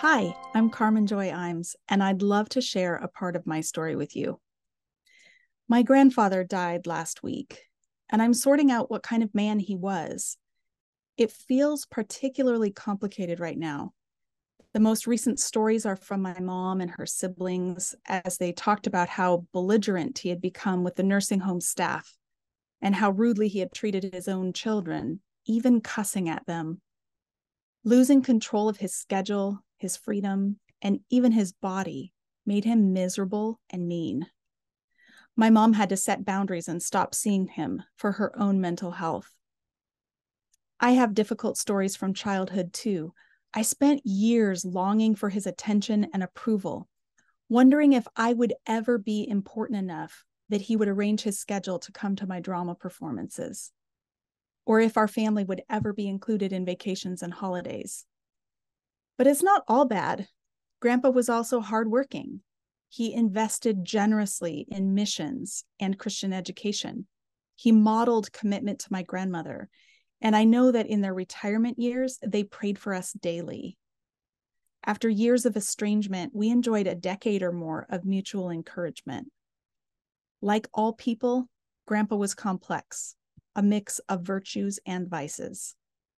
Hi, I'm Carmen Joy Imes, and I'd love to share a part of my story with you. My grandfather died last week, and I'm sorting out what kind of man he was. It feels particularly complicated right now. The most recent stories are from my mom and her siblings as they talked about how belligerent he had become with the nursing home staff and how rudely he had treated his own children, even cussing at them. Losing control of his schedule, his freedom, and even his body made him miserable and mean. My mom had to set boundaries and stop seeing him for her own mental health. I have difficult stories from childhood too. I spent years longing for his attention and approval, wondering if I would ever be important enough that he would arrange his schedule to come to my drama performances, or if our family would ever be included in vacations and holidays. But it's not all bad. Grandpa was also hardworking. He invested generously in missions and Christian education. He modeled commitment to my grandmother. And I know that in their retirement years, they prayed for us daily. After years of estrangement, we enjoyed a decade or more of mutual encouragement. Like all people, Grandpa was complex, a mix of virtues and vices.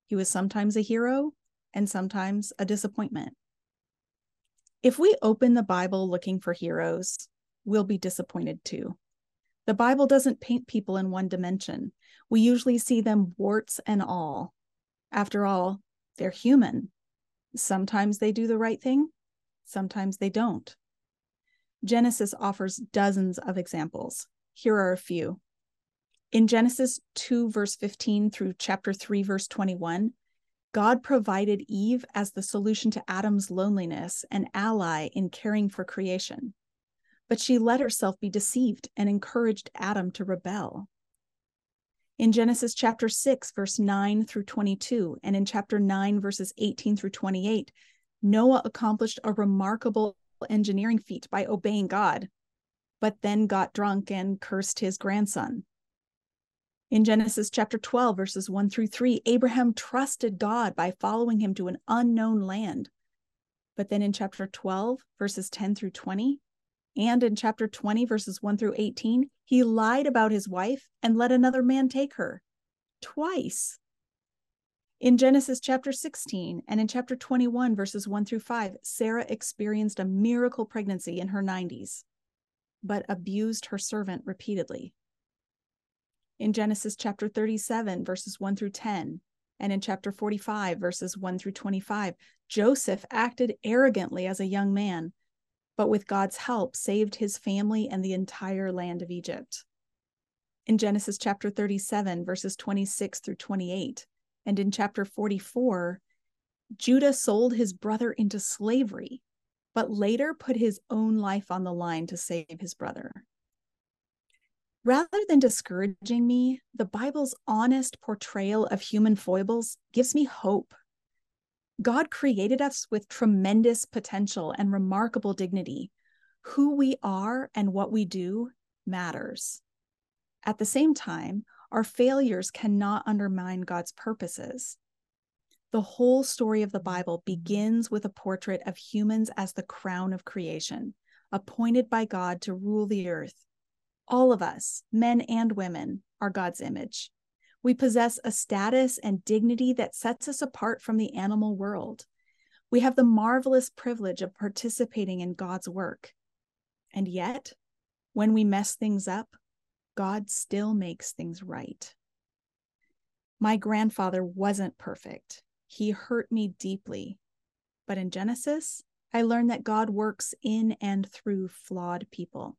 He was sometimes a hero and sometimes a disappointment. If we open the Bible looking for heroes, we'll be disappointed too. The Bible doesn't paint people in one dimension. We usually see them warts and all. After all, they're human. Sometimes they do the right thing, sometimes they don't. Genesis offers dozens of examples. Here are a few. In Genesis 2, verse 15 through chapter 3, verse 21, God provided Eve as the solution to Adam's loneliness, an ally in caring for creation. But she let herself be deceived and encouraged Adam to rebel. In Genesis chapter 6, verse 9 through 22, and in chapter 9, verses 18 through 28, Noah accomplished a remarkable engineering feat by obeying God, but then got drunk and cursed his grandson. In Genesis chapter 12, verses 1 through 3, Abraham trusted God by following him to an unknown land. But then in chapter 12, verses 10 through 20, and in chapter 20, verses 1 through 18, he lied about his wife and let another man take her twice. In Genesis chapter 16 and in chapter 21, verses 1 through 5, Sarah experienced a miracle pregnancy in her 90s, but abused her servant repeatedly in Genesis chapter 37, verses 1 through 10, and in chapter 45, verses 1 through 25, Joseph acted arrogantly as a young man, but with God's help saved his family and the entire land of Egypt. In Genesis chapter 37, verses 26 through 28, and in chapter 44, Judah sold his brother into slavery, but later put his own life on the line to save his brother. Rather than discouraging me, the Bible's honest portrayal of human foibles gives me hope. God created us with tremendous potential and remarkable dignity. Who we are and what we do matters. At the same time, our failures cannot undermine God's purposes. The whole story of the Bible begins with a portrait of humans as the crown of creation, appointed by God to rule the earth all of us, men and women, are God's image. We possess a status and dignity that sets us apart from the animal world. We have the marvelous privilege of participating in God's work. And yet, when we mess things up, God still makes things right. My grandfather wasn't perfect. He hurt me deeply. But in Genesis, I learned that God works in and through flawed people.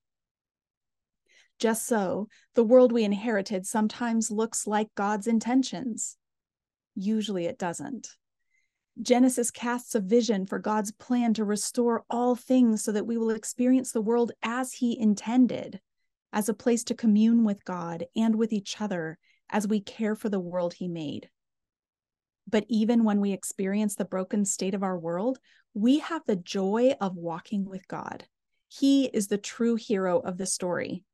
Just so, the world we inherited sometimes looks like God's intentions. Usually it doesn't. Genesis casts a vision for God's plan to restore all things so that we will experience the world as He intended, as a place to commune with God and with each other as we care for the world He made. But even when we experience the broken state of our world, we have the joy of walking with God. He is the true hero of the story.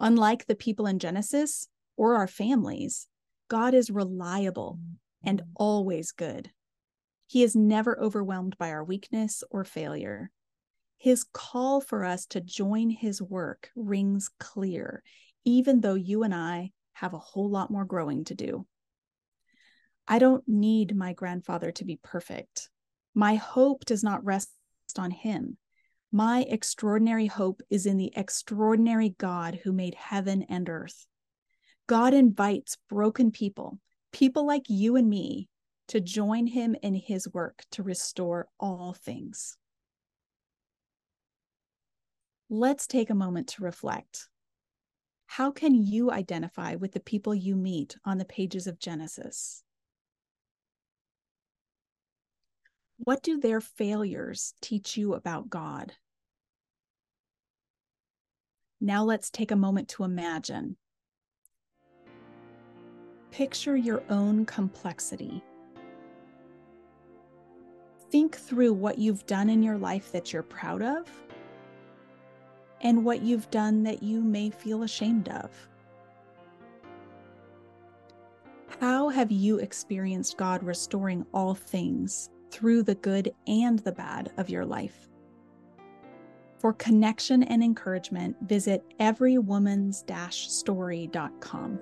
Unlike the people in Genesis or our families, God is reliable and mm-hmm. always good. He is never overwhelmed by our weakness or failure. His call for us to join his work rings clear, even though you and I have a whole lot more growing to do. I don't need my grandfather to be perfect. My hope does not rest on him. My extraordinary hope is in the extraordinary God who made heaven and earth. God invites broken people, people like you and me, to join him in his work to restore all things. Let's take a moment to reflect. How can you identify with the people you meet on the pages of Genesis? What do their failures teach you about God? Now let's take a moment to imagine. Picture your own complexity. Think through what you've done in your life that you're proud of and what you've done that you may feel ashamed of. How have you experienced God restoring all things through the good and the bad of your life? For connection and encouragement, visit everywomans-story.com.